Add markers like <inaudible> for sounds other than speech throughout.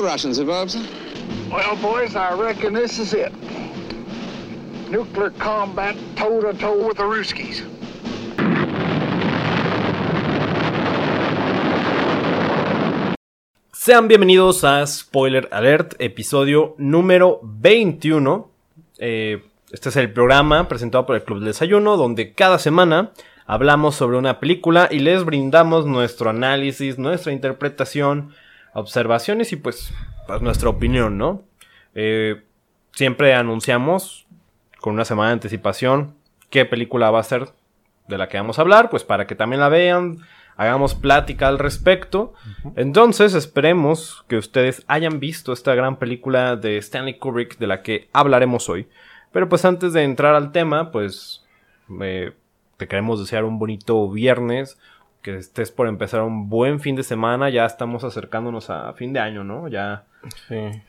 the Russians sir? Well, boys, I reckon this is it. Nuclear combat toe-to-toe with the Ruskies. Sean bienvenidos a Spoiler Alert, episodio número 21. Eh, este es el programa presentado por el Club del Desayuno, donde cada semana hablamos sobre una película y les brindamos nuestro análisis, nuestra interpretación, observaciones y pues, pues nuestra opinión, ¿no? Eh, siempre anunciamos con una semana de anticipación qué película va a ser de la que vamos a hablar, pues para que también la vean, hagamos plática al respecto. Entonces, esperemos que ustedes hayan visto esta gran película de Stanley Kubrick de la que hablaremos hoy. Pero pues antes de entrar al tema, pues eh, te queremos desear un bonito viernes, que estés por empezar un buen fin de semana, ya estamos acercándonos a fin de año, ¿no? Ya,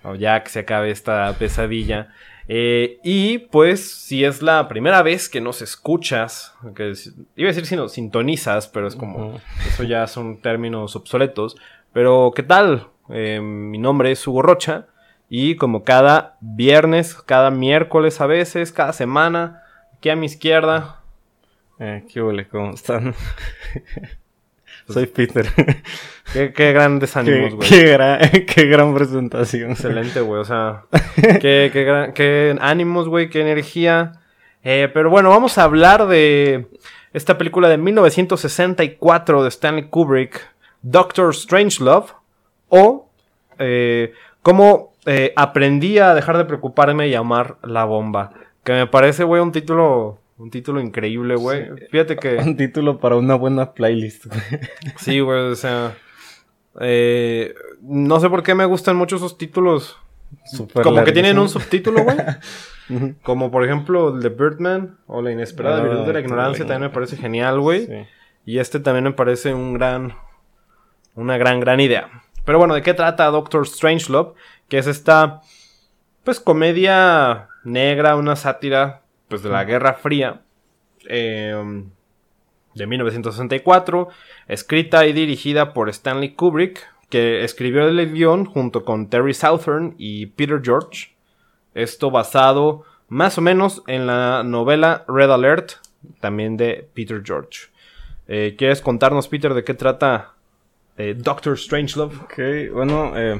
o ya que se acabe esta pesadilla. Eh, y pues, si es la primera vez que nos escuchas, que es- iba a decir si nos sintonizas, pero es como, eso ya son términos obsoletos. Pero, ¿qué tal? Eh, mi nombre es Hugo Rocha. Y como cada viernes, cada miércoles a veces, cada semana, aquí a mi izquierda, Eh, ¿Qué huele? ¿Cómo están? <laughs> Soy Peter. <laughs> qué, qué ánimos, güey. qué gran, <laughs> qué gran presentación. Excelente, güey. O sea, <laughs> qué, qué, gran- qué ánimos, güey, qué energía. Eh, pero bueno, vamos a hablar de esta película de 1964 de Stanley Kubrick, Doctor Strangelove, o eh, cómo eh, aprendí a dejar de preocuparme y amar la bomba. Que me parece, güey, un título, un título increíble, güey. Fíjate que... <laughs> Un título para una buena playlist. güey. Sí, güey, o sea. eh, no sé por qué me gustan mucho esos títulos. Súper como que tienen un subtítulo, güey. <laughs> como por ejemplo el de Birdman o La inesperada Ah, virtud de la ignorancia también me parece genial, güey. Sí. Y este también me parece un gran. Una gran, gran idea. Pero bueno, ¿de qué trata Doctor Strangelove? Que es esta. Pues comedia negra, una sátira. Pues de la Guerra Fría. eh, de 1964. Escrita y dirigida por Stanley Kubrick. Que escribió el guion junto con Terry Southern y Peter George. Esto basado más o menos en la novela Red Alert. También de Peter George. Eh, ¿Quieres contarnos, Peter, de qué trata eh, Doctor Strangelove? Ok, bueno, eh,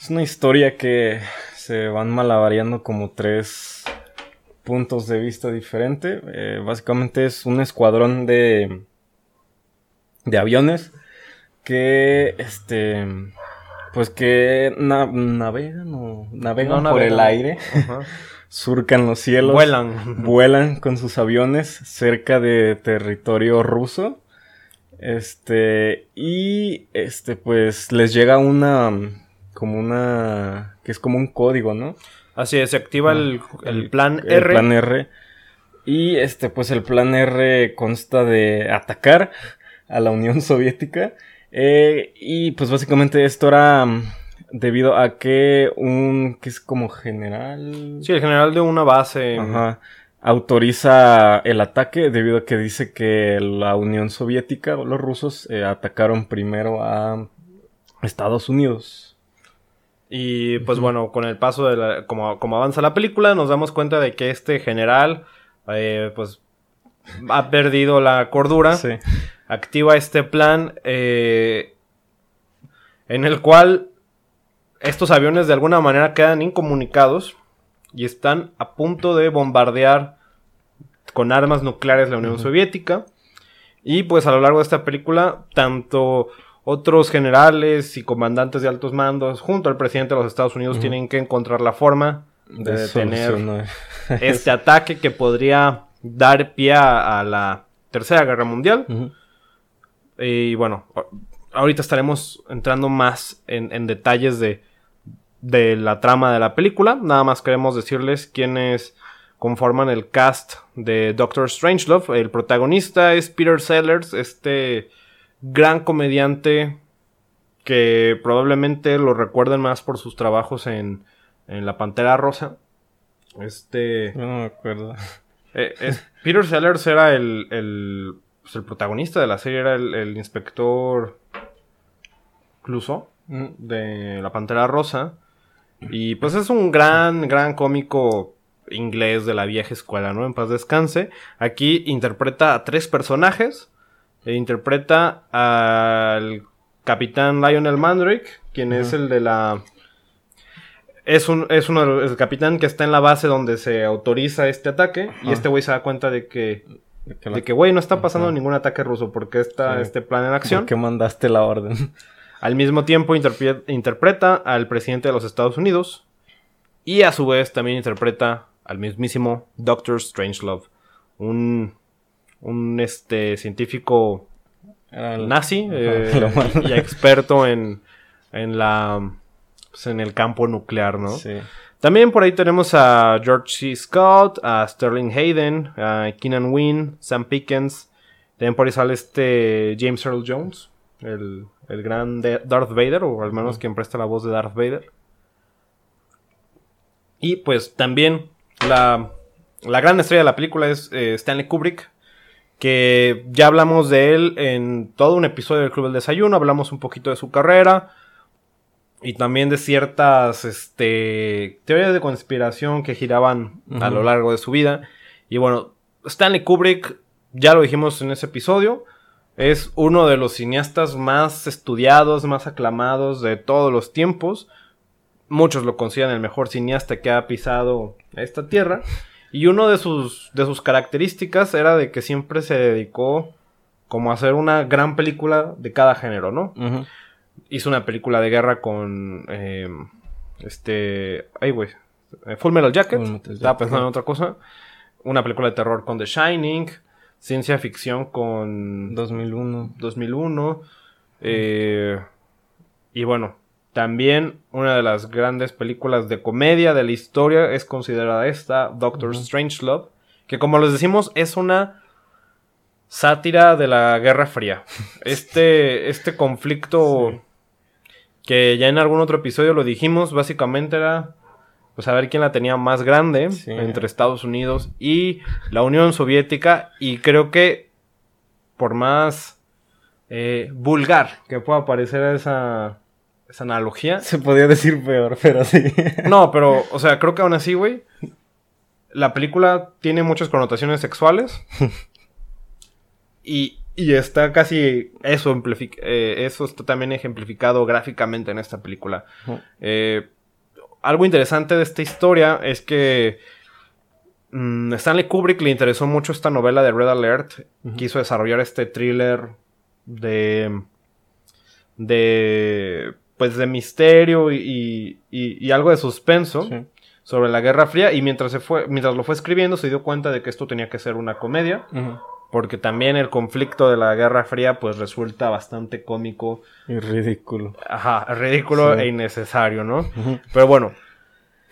es una historia que se van malabareando como tres puntos de vista diferentes. Eh, básicamente es un escuadrón de, de aviones que, este, pues que na- navegan o navegan No por el aire, Ajá. <laughs> surcan los cielos, Vuelan. <laughs> vuelan con sus aviones cerca de territorio ruso. Este, y este, pues les llega una, como una, que es como un código, ¿no? Así es, se activa el, el plan Ah, El R. plan R. Y este, pues el plan R consta de atacar a la Unión Soviética. Eh, y pues básicamente esto era mm, debido a que un, que es como general. Sí, el general de una base. Ajá. Autoriza el ataque debido a que dice que la Unión Soviética o los rusos eh, atacaron primero a Estados Unidos. Y pues bueno, con el paso de la, como, como avanza la película, nos damos cuenta de que este general, eh, pues, ha perdido la cordura. Sí. activa este plan eh, en el cual estos aviones de alguna manera quedan incomunicados y están a punto de bombardear con armas nucleares la Unión Soviética. Y pues a lo largo de esta película, tanto otros generales y comandantes de altos mandos, junto al presidente de los Estados Unidos, tienen que encontrar la forma de detener este <laughs> ataque que podría dar pie a, a la Tercera Guerra Mundial. Y bueno, ahorita estaremos entrando más en, en detalles de, de la trama de la película. Nada más queremos decirles quiénes conforman el cast de Doctor Strangelove. El protagonista es Peter Sellers, este gran comediante que probablemente lo recuerden más por sus trabajos en, en La Pantera Rosa. Este... No me acuerdo. Eh, Peter Sellers era el, el, pues, el protagonista de la serie, era el, el inspector Clouseau. Mm. de La Pantera Rosa. Y pues es un gran, gran cómico inglés de la vieja escuela, ¿no? En paz descanse. Aquí interpreta a tres personajes. E interpreta al capitán Lionel Mandrake, quien es el de la... Es, un, es uno los- el capitán que está en la base donde se autoriza este ataque. Y Ajá. este güey se da cuenta de que, De que que güey, no está pasando Ajá. ningún ataque ruso porque está Sí. este plan en acción. ¿Por qué mandaste la orden? <laughs> Al mismo tiempo interpre- interpreta al presidente de los Estados Unidos y a su vez también interpreta al mismísimo Doctor Strangelove, un, un este, científico el- nazi eh, <laughs> y experto en, en, la, pues, en el campo nuclear, ¿no? Sí. También por ahí tenemos a George C. Scott, a Sterling Hayden, a Keenan Wynn, Sam Pickens. También por ahí sale este James Earl Jones, el, el gran de- Darth Vader, o al menos quien presta la voz de Darth Vader. Y pues también la, la gran estrella de la película es eh, Stanley Kubrick, que ya hablamos de él en todo un episodio del Club del Desayuno, hablamos un poquito de su carrera y también de ciertas este, teorías de conspiración que giraban a lo largo de su vida. Y bueno, Stanley Kubrick, ya lo dijimos en ese episodio, es uno de los cineastas más estudiados, más aclamados de todos los tiempos. Muchos lo consideran el mejor cineasta que ha pisado esta tierra. Y uno de sus, de sus características era de que siempre se dedicó como a hacer una gran película de cada género, ¿no? Hizo una película de guerra con eh, este, ay güey, eh, Full Metal Jacket. Full Metal Estaba pensando en otra cosa. Una película de terror con The Shining, ciencia ficción con 2001. 2001. eh, y bueno, también una de las grandes películas de comedia de la historia es considerada esta, Doctor Ujú. Strangelove, que como les decimos es una sátira de la Guerra Fría. <laughs> Este, este conflicto Sí. que ya en algún otro episodio lo dijimos, básicamente era pues a ver quién la tenía más grande Sí. entre Estados Unidos y la Unión Soviética y creo que por más eh, vulgar que pueda parecer esa, esa analogía, Se podía decir peor, pero sí. no, pero, o sea, creo que aún así, güey, la película tiene muchas connotaciones sexuales. y, y está casi eso, eh, eso está también ejemplificado gráficamente en esta película. Eh, algo interesante de esta historia es que mm, Stanley Kubrick le interesó mucho esta novela de Red Alert. Quiso desarrollar este thriller de. de. Pues de misterio y, y- y algo de suspenso Sí. sobre la Guerra Fría. Y mientras se fue. Mientras lo fue escribiendo, se dio cuenta de que esto tenía que ser una comedia. Porque también el conflicto de la Guerra Fría, pues resulta bastante cómico. Y ridículo. Ajá, ridículo Sí. e innecesario, ¿no? Pero bueno,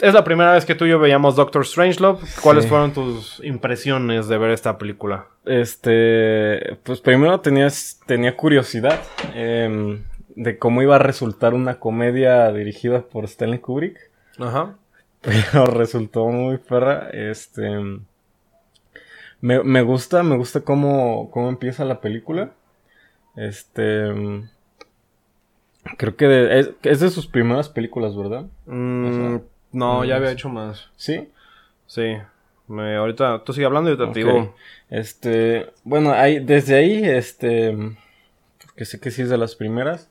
es la primera vez que tú y yo veíamos Doctor Strangelove. ¿Cuáles Sí. fueron tus impresiones de ver esta película? Este, pues primero tenías, tenía curiosidad em, de cómo iba a resultar una comedia dirigida por Stanley Kubrick, Ajá. <laughs> pero resultó muy perra. Este, me, me gusta, me gusta cómo, cómo empieza la película. Este, creo que de- es, es de sus primeras películas, ¿verdad? Mm, O sea, no, ya mm, había hecho más. Sí. Sí. Me, ahorita tú sigue hablando y yo te Ok. digo. Este, bueno, ahí, desde ahí, este, que sé que sí es de las primeras,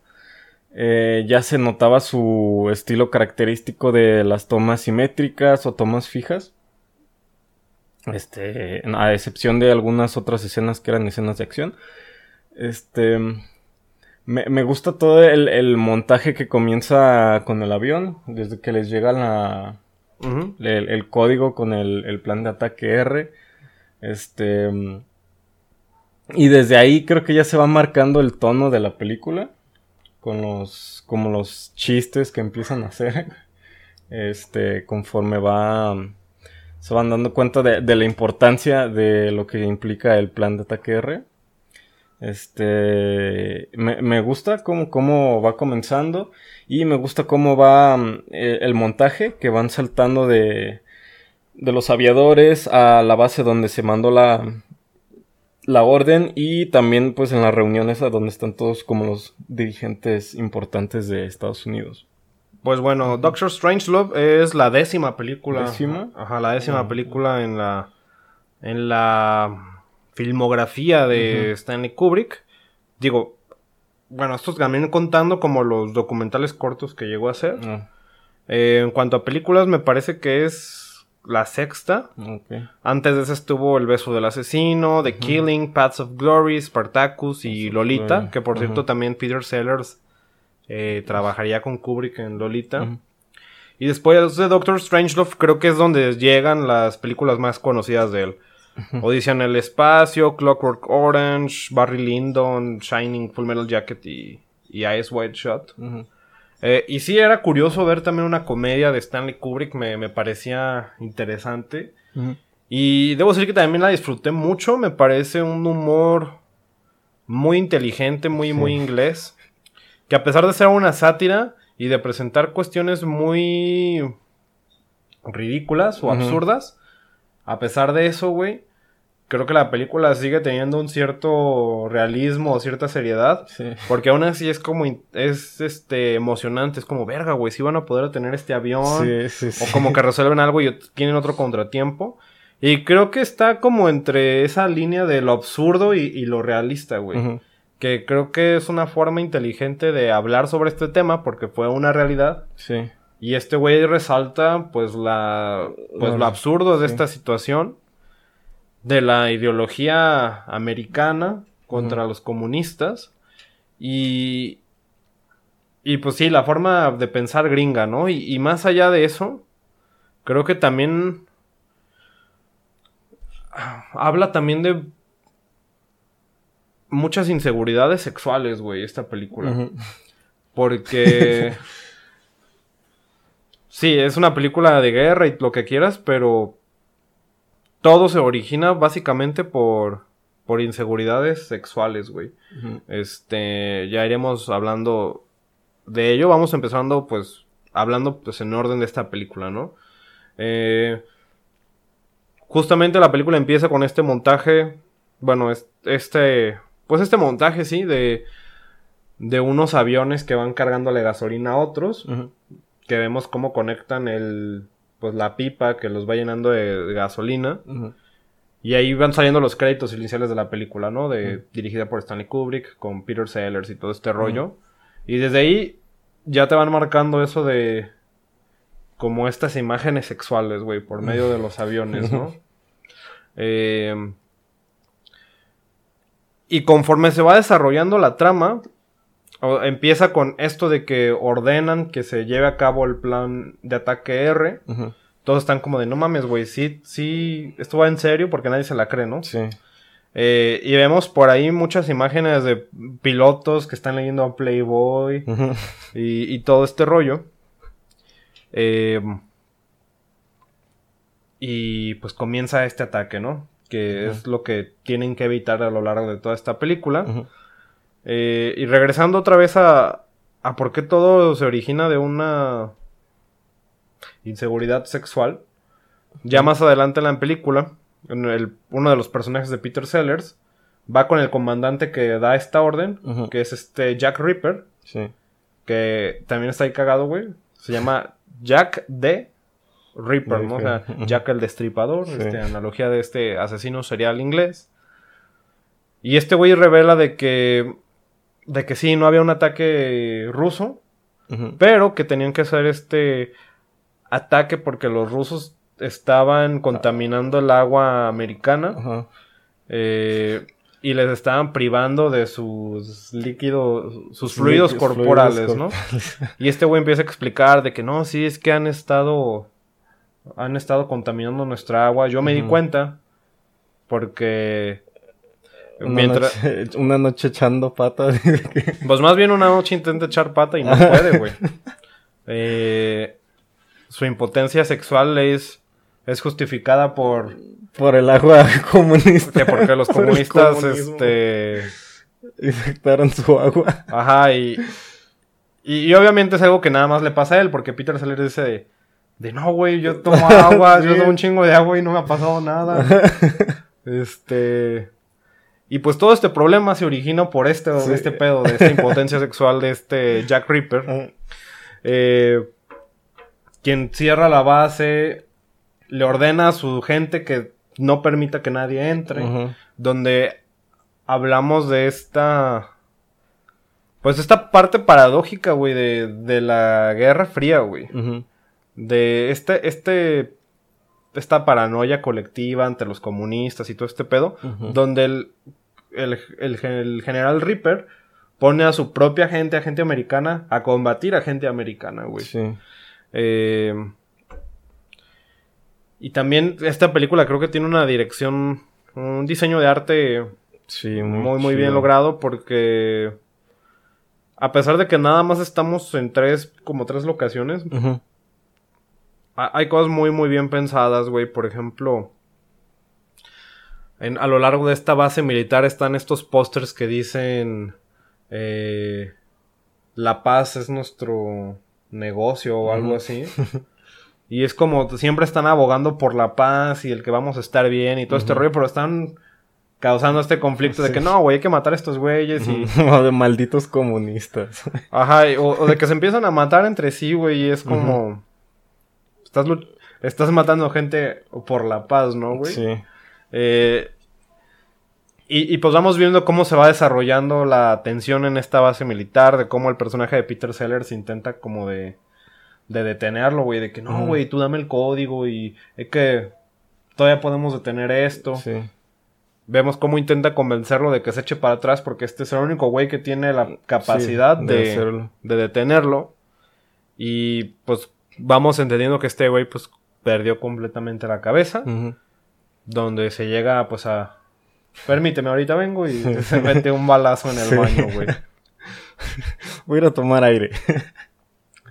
eh, ya se notaba su estilo característico de las tomas simétricas o tomas fijas. Este, a excepción de algunas otras escenas que eran escenas de acción. Este, me, me gusta todo el, el montaje que comienza con el avión, desde que les llega la, el, el código con el, el plan de ataque R. Este. Y desde ahí creo que ya se va marcando el tono de la película. Con los. como los chistes que empiezan a hacer. Este. conforme va. Se van dando cuenta de, de la importancia de lo que implica el plan de ataque R. Este. Me, me gusta cómo, cómo va comenzando. Y me gusta cómo va mm, eh, el montaje, que van saltando de, de los aviadores a la base donde se mandó la, la orden y también pues en las reuniones a donde están todos como los dirigentes importantes de Estados Unidos. Pues bueno, Doctor Strangelove es la décima película. ¿Décima? Ajá, la décima película en la en la filmografía de Stanley Kubrick. Digo, bueno, estos también contando como los documentales cortos que llegó a hacer. Ah, Eh, en cuanto a películas, me parece que es la sexta. Antes de ese estuvo El beso del asesino, The Killing, Paths of Glory, Spartacus y Paths Lolita, que por cierto también Peter Sellers eh, trabajaría con Kubrick en Lolita. Y después de Doctor Strangelove creo que es donde llegan las películas más conocidas de él. Odisea en el espacio, Clockwork Orange, Barry Lyndon, Shining, Full Metal Jacket y, y Eyes Wide Shut. Eh, y sí era curioso ver también una comedia de Stanley Kubrick, me, me parecía interesante. Y debo decir que también la disfruté mucho, me parece un humor muy inteligente, muy, muy inglés. Que a pesar de ser una sátira y de presentar cuestiones muy ridículas o absurdas, a pesar de eso, güey, creo que la película sigue teniendo un cierto realismo o cierta seriedad. Sí. Porque aún así es como, es este, emocionante, es como, verga, güey, si van a poder tener este avión. Sí, sí, sí. O como que resuelven algo y tienen otro contratiempo. Y creo que está como entre esa línea de lo absurdo y, y lo realista, güey. Que creo que es una forma inteligente de hablar sobre este tema porque fue una realidad. Sí. Y este güey resalta, pues, la, pues, Lo- absurdo de esta situación. De la ideología americana contra los comunistas. Y... Y pues sí, la forma de pensar gringa, ¿no? Y, y más allá de eso, creo que también... ah, Habla también de... Muchas inseguridades sexuales, güey, esta película. Porque. <laughs> sí, es una película de guerra y lo que quieras, pero. Todo se origina básicamente por. Por inseguridades sexuales, güey. Este. Ya iremos hablando de ello. Vamos empezando, pues. Hablando, pues, en orden de esta película, ¿no? Eh, justamente la película empieza con este montaje. Bueno, es- este. Pues este montaje, sí, de de unos aviones que van cargándole gasolina a otros, que vemos cómo conectan el pues la pipa que los va llenando de, de gasolina y ahí van saliendo los créditos iniciales de la película, ¿no? De dirigida por Stanley Kubrick con Peter Sellers y todo este rollo. Y desde ahí ya te van marcando eso de como estas imágenes sexuales, güey, por medio de los aviones, ¿no? <laughs> Eh, y conforme se va desarrollando la trama, o- empieza con esto de que ordenan que se lleve a cabo el plan de ataque R. Todos están como de, no mames, güey, sí, sí, esto va en serio porque nadie se la cree, ¿no? Sí. Eh, y vemos por ahí muchas imágenes de pilotos que están leyendo a Playboy y, y todo este rollo. Eh, y pues comienza este ataque, ¿no? Que es lo que tienen que evitar a lo largo de toda esta película. Eh, y regresando otra vez a, a por qué todo se origina de una inseguridad sexual. Ya más adelante en la película, en el- uno de los personajes de Peter Sellers va con el comandante que da esta orden, que es este Jack Ripper, Sí. que también está ahí cagado, güey. Se llama Jack D. Ripper, ¿no? O sea. Jack el Destripador, Sí. este, analogía de este asesino serial inglés. Y este güey revela de que, de que sí, no había un ataque ruso, pero que tenían que hacer este ataque porque los rusos estaban contaminando el agua americana eh, y les estaban privando de sus líquidos, sus fluidos corporales, fluidos ¿no? <laughs> Y este güey empieza a explicar de que no, sí, es que han estado, han estado contaminando nuestra agua. Yo me di cuenta porque Una, mientras, noche, una noche echando patas. <laughs> pues más bien una noche intenta echar pata y no puede, güey. Eh, su impotencia sexual es, es justificada por por el agua <laughs> comunista. que porque los <laughs> comunistas, este, Infectaron su agua. Ajá, y, y, y obviamente es algo que nada más le pasa a él, porque Peter Sellers dice de, de no, güey, yo tomo agua, yo tomo un chingo de agua y no me ha pasado nada. este... Y pues todo este problema se origina por este, Sí. este pedo, de esta impotencia <laughs> sexual de este Jack Ripper. Eh, quien cierra la base le ordena a su gente que no permita que nadie entre. Donde hablamos de esta. Pues esta parte paradójica, güey, de, de la Guerra Fría, güey. De este, este. Esta paranoia colectiva ante los comunistas y todo este pedo. Donde el, el, el, el general Ripper pone a su propia gente, a gente americana, a combatir a gente americana, güey. Sí. Eh, y también esta película creo que tiene una dirección, un diseño de arte Sí, muy, muy bien logrado porque a pesar de que nada más estamos en tres, como tres locaciones, hay cosas muy, muy bien pensadas, güey. Por ejemplo, en- a lo largo de esta base militar están estos pósters que dicen eh, la paz es nuestro negocio o algo así. Y es como siempre están abogando por la paz y el que vamos a estar bien y todo este rollo, pero están causando este conflicto de que no, güey, hay que matar a estos güeyes y... <laughs> O de malditos comunistas. Ajá, y- o, o de que se empiezan a matar entre sí, güey, y es como... estás matando gente por la paz, ¿no, güey? Sí. Eh, y, y pues vamos viendo cómo se va desarrollando la tensión en esta base militar, de cómo el personaje de Peter Sellers intenta como de, de detenerlo, güey, de que no, güey, tú dame el código y es que todavía podemos detener esto. Sí. Vemos cómo intenta convencerlo de que se eche para atrás porque este es el único güey que tiene la capacidad Sí, de, de de detenerlo. Y pues vamos entendiendo que este güey pues perdió completamente la cabeza. Donde se llega pues a... Permíteme, ahorita vengo y se mete un balazo en el Sí. baño, güey. <laughs> Voy a ir a tomar aire.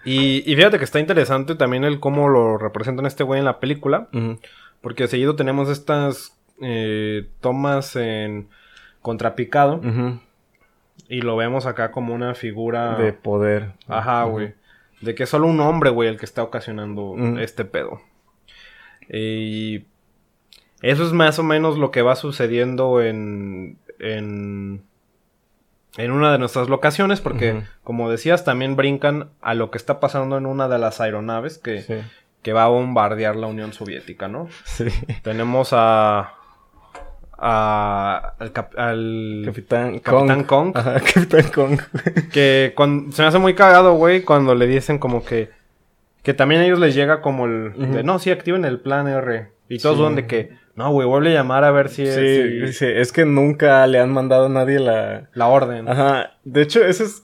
Y, y fíjate que está interesante también el cómo lo representan este güey en la película. Ujú. Porque seguido tenemos estas eh, tomas en contrapicado. Ujú. Y lo vemos acá como una figura... De poder. Ajá, güey. De que es solo un hombre, güey, el que está ocasionando Mm. este pedo. Y eso es más o menos lo que va sucediendo en, en, en una de nuestras locaciones, porque, como decías, también brincan a lo que está pasando en una de las aeronaves que, Sí. que va a bombardear la Unión Soviética, ¿no? Sí. Tenemos a... a al, cap- al Capitán, Capitán Kong. Ajá, <laughs> Capitán Kong. Que cuando, se me hace muy cagado, güey, cuando le dicen como que... Que también a ellos les llega como el... De, no, sí, activen el plan R. Y todos Sí. dudan de que... No, güey, vuelve a llamar a ver si es... Sí, es que nunca le han mandado a nadie la... La orden. Ajá, de hecho, esa es...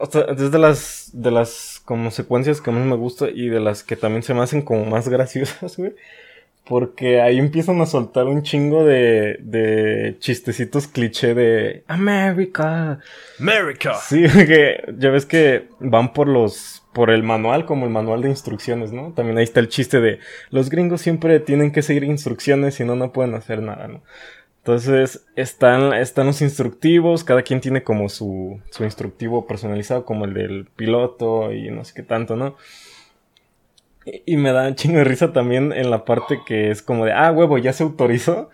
O sea, es de las, de las como secuencias que más me gusta y de las que también se me hacen como más <laughs> graciosas, güey. Porque ahí empiezan a soltar un chingo de, de chistecitos cliché de America. America. Sí, <laughs> que ya ves que van por los por el manual como el manual de instrucciones, ¿no? También ahí está el chiste de los gringos siempre tienen que seguir instrucciones si no no pueden hacer nada, ¿no? Entonces están están los instructivos, cada quien tiene como su su instructivo personalizado como el del piloto y no sé qué tanto, ¿no? Y, y me da un chingo de risa también en la parte que es como de, ah, huevo, ya se autorizó.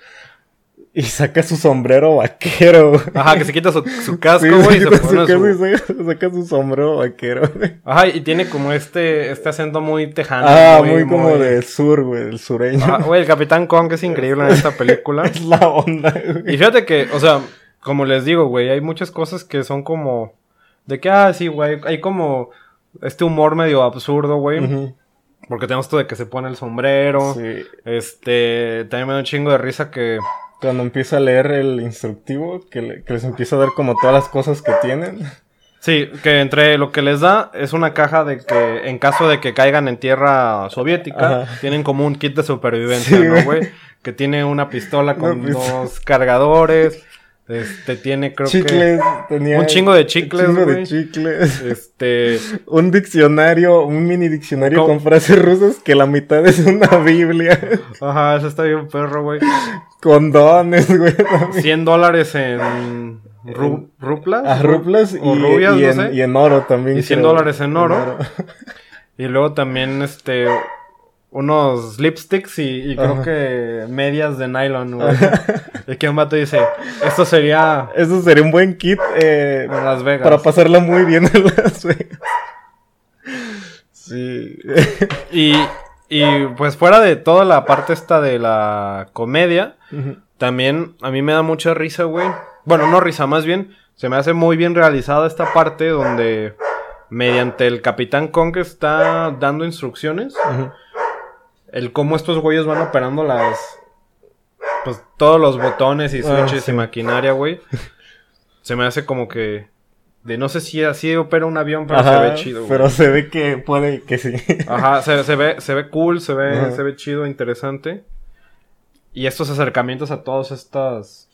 Y saca su sombrero vaquero. güey. Ajá, que se quita su, su casco, Sí, güey, y se pone su su... casco y saca, saca su sombrero vaquero, güey. Ajá, y tiene como este, este acento muy tejano. Ah, muy, como del sur, güey, el sureño. Ajá, güey, el Capitán Kong es increíble en esta <laughs> película. Es la onda, Y güey. fíjate que, o sea, como les digo, güey, hay muchas cosas que son como... De que, ah, sí, güey, hay como este humor medio absurdo, güey. Ujú, Porque tenemos esto de que se pone el sombrero. Sí. Este, también me da un chingo de risa que... Cuando empieza a leer el instructivo, que, le- que les empieza a dar como todas las cosas que tienen. Sí, que entre lo que les da es una caja de que en caso de que caigan en tierra soviética, Ajá. tienen como un kit de supervivencia, Sí, ¿no, güey. Que tiene una pistola con dos cargadores. Este, tiene creo chicles, tenía... Un chingo de chicles, Un chingo de chicles. que... Este... <laughs> Un diccionario, un mini diccionario con frases rusas que la mitad es una biblia. Ajá, eso está bien perro, güey. Condones, güey. también. 100 dólares en ru- ruplas. A ruplas y, rubias, y no en, sé. y en oro también. Y 100 creo. dólares en oro. Y luego también, este, unos lipsticks y, y creo que medias de nylon, güey. De <laughs> que un vato dice, esto sería Eso sería un buen kit eh, en Las Vegas. para pasarla muy bien en Las Vegas. Sí. Y, y pues fuera de toda la parte esta de la comedia, también a mí me da mucha risa, güey. Bueno, no risa, más bien se me hace muy bien realizada esta parte donde mediante el Capitán Kong está dando instrucciones, el cómo estos güeyes van operando las... Pues todos los botones y Ah, switches y maquinaria, güey. <laughs> Se me hace como que... De no sé si así opera un avión, pero se ve chido, güey. Pero se ve que puede que sí. Ajá, se, se ve, se ve cool, se ve, Ajá. se ve chido, interesante. Y estos acercamientos a todos estos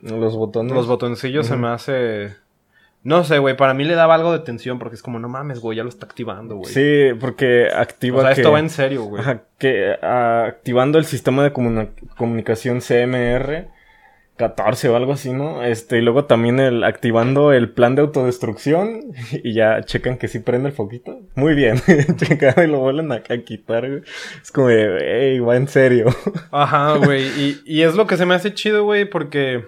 Los botones. los botoncillos se me hace. No sé, güey, para mí le daba algo de tensión porque es como, no mames, güey, ya lo está activando, güey. Sí, porque activa o sea, que... esto va en serio, güey. Que ah, activando el sistema de comunicación CMR 14 o algo así, ¿no? Este, y luego también el activando el plan de autodestrucción <laughs> y ya checan que sí prende el foquito. Muy bien, <laughs> checan y lo vuelven a, a quitar, güey. Es como de, ey, va en serio. <laughs> Ajá, güey. Y, y es lo que se me hace chido, güey, porque.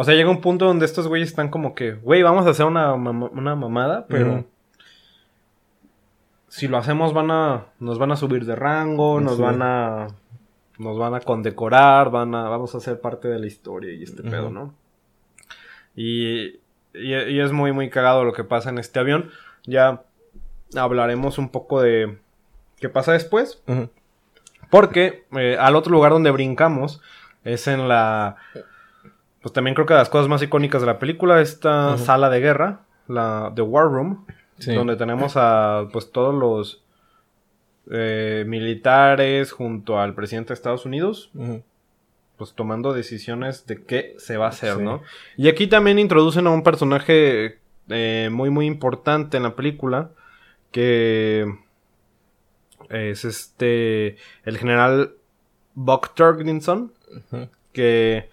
O sea, llega un punto donde estos güeyes están como que, güey, vamos a hacer una, una mamada, pero. Si lo hacemos, van a. Nos van a subir de rango, nos van a. Nos van a condecorar, van a. Vamos a ser parte de la historia y este pedo, ¿no? Y, y. y es muy, muy cagado lo que pasa en este avión. Ya hablaremos un poco de. ¿Qué pasa después? Porque eh, al otro lugar donde brincamos es en la... Pues también creo que de las cosas más icónicas de la película, esta sala de guerra, la The War Room, Sí. donde tenemos a pues todos los eh, militares junto al presidente de Estados Unidos, pues tomando decisiones de qué se va a hacer, Sí. ¿no? Y aquí también introducen a un personaje eh, muy muy importante en la película, que es este, el general Buck Turglinson, Ujú. que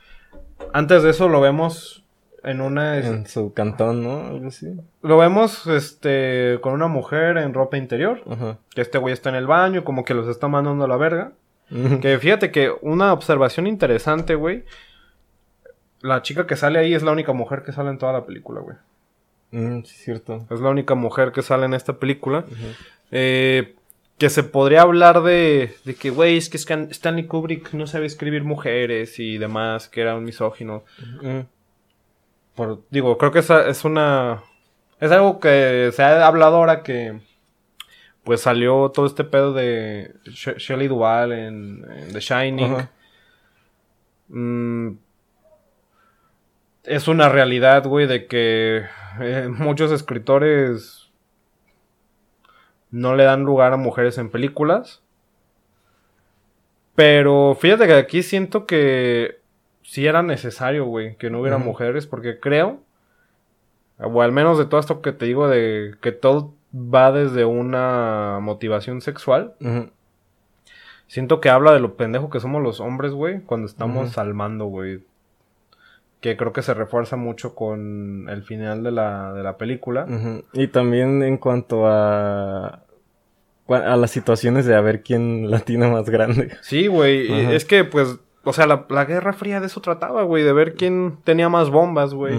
antes de eso lo vemos en una... En su cantón, ¿no? Algo así. Lo vemos este, con una mujer en ropa interior, Ajá. que este güey está en el baño, como que los está mandando a la verga. Que fíjate que una observación interesante, güey. La chica que sale ahí es la única mujer que sale en toda la película, güey. Mm, sí, cierto. Es la única mujer que sale en esta película. Eh, que se podría hablar de, de que, güey, es que Stanley Kubrick no sabe escribir mujeres y demás, que era un misógino. Por, digo, creo que esa es una... Es algo que se ha hablado ahora que... Pues salió todo este pedo de She- Shelley Duvall en, en The Shining. Mm, es una realidad, güey, de que eh, muchos escritores no le dan lugar a mujeres en películas. Pero fíjate que aquí siento que sí era necesario, güey, que no hubiera mujeres, porque creo, o al menos de todo esto que te digo, de que todo va desde una motivación sexual. Siento que habla de lo pendejo que somos los hombres, güey, cuando estamos Ujú. al mando, güey. Que creo que se refuerza mucho con el final de la, de la película. Y también en cuanto a a las situaciones de a ver quién la tiene más grande. Sí, güey. Ajá. Es que, pues, o sea, la, la Guerra Fría de eso trataba, güey. De ver quién tenía más bombas, güey.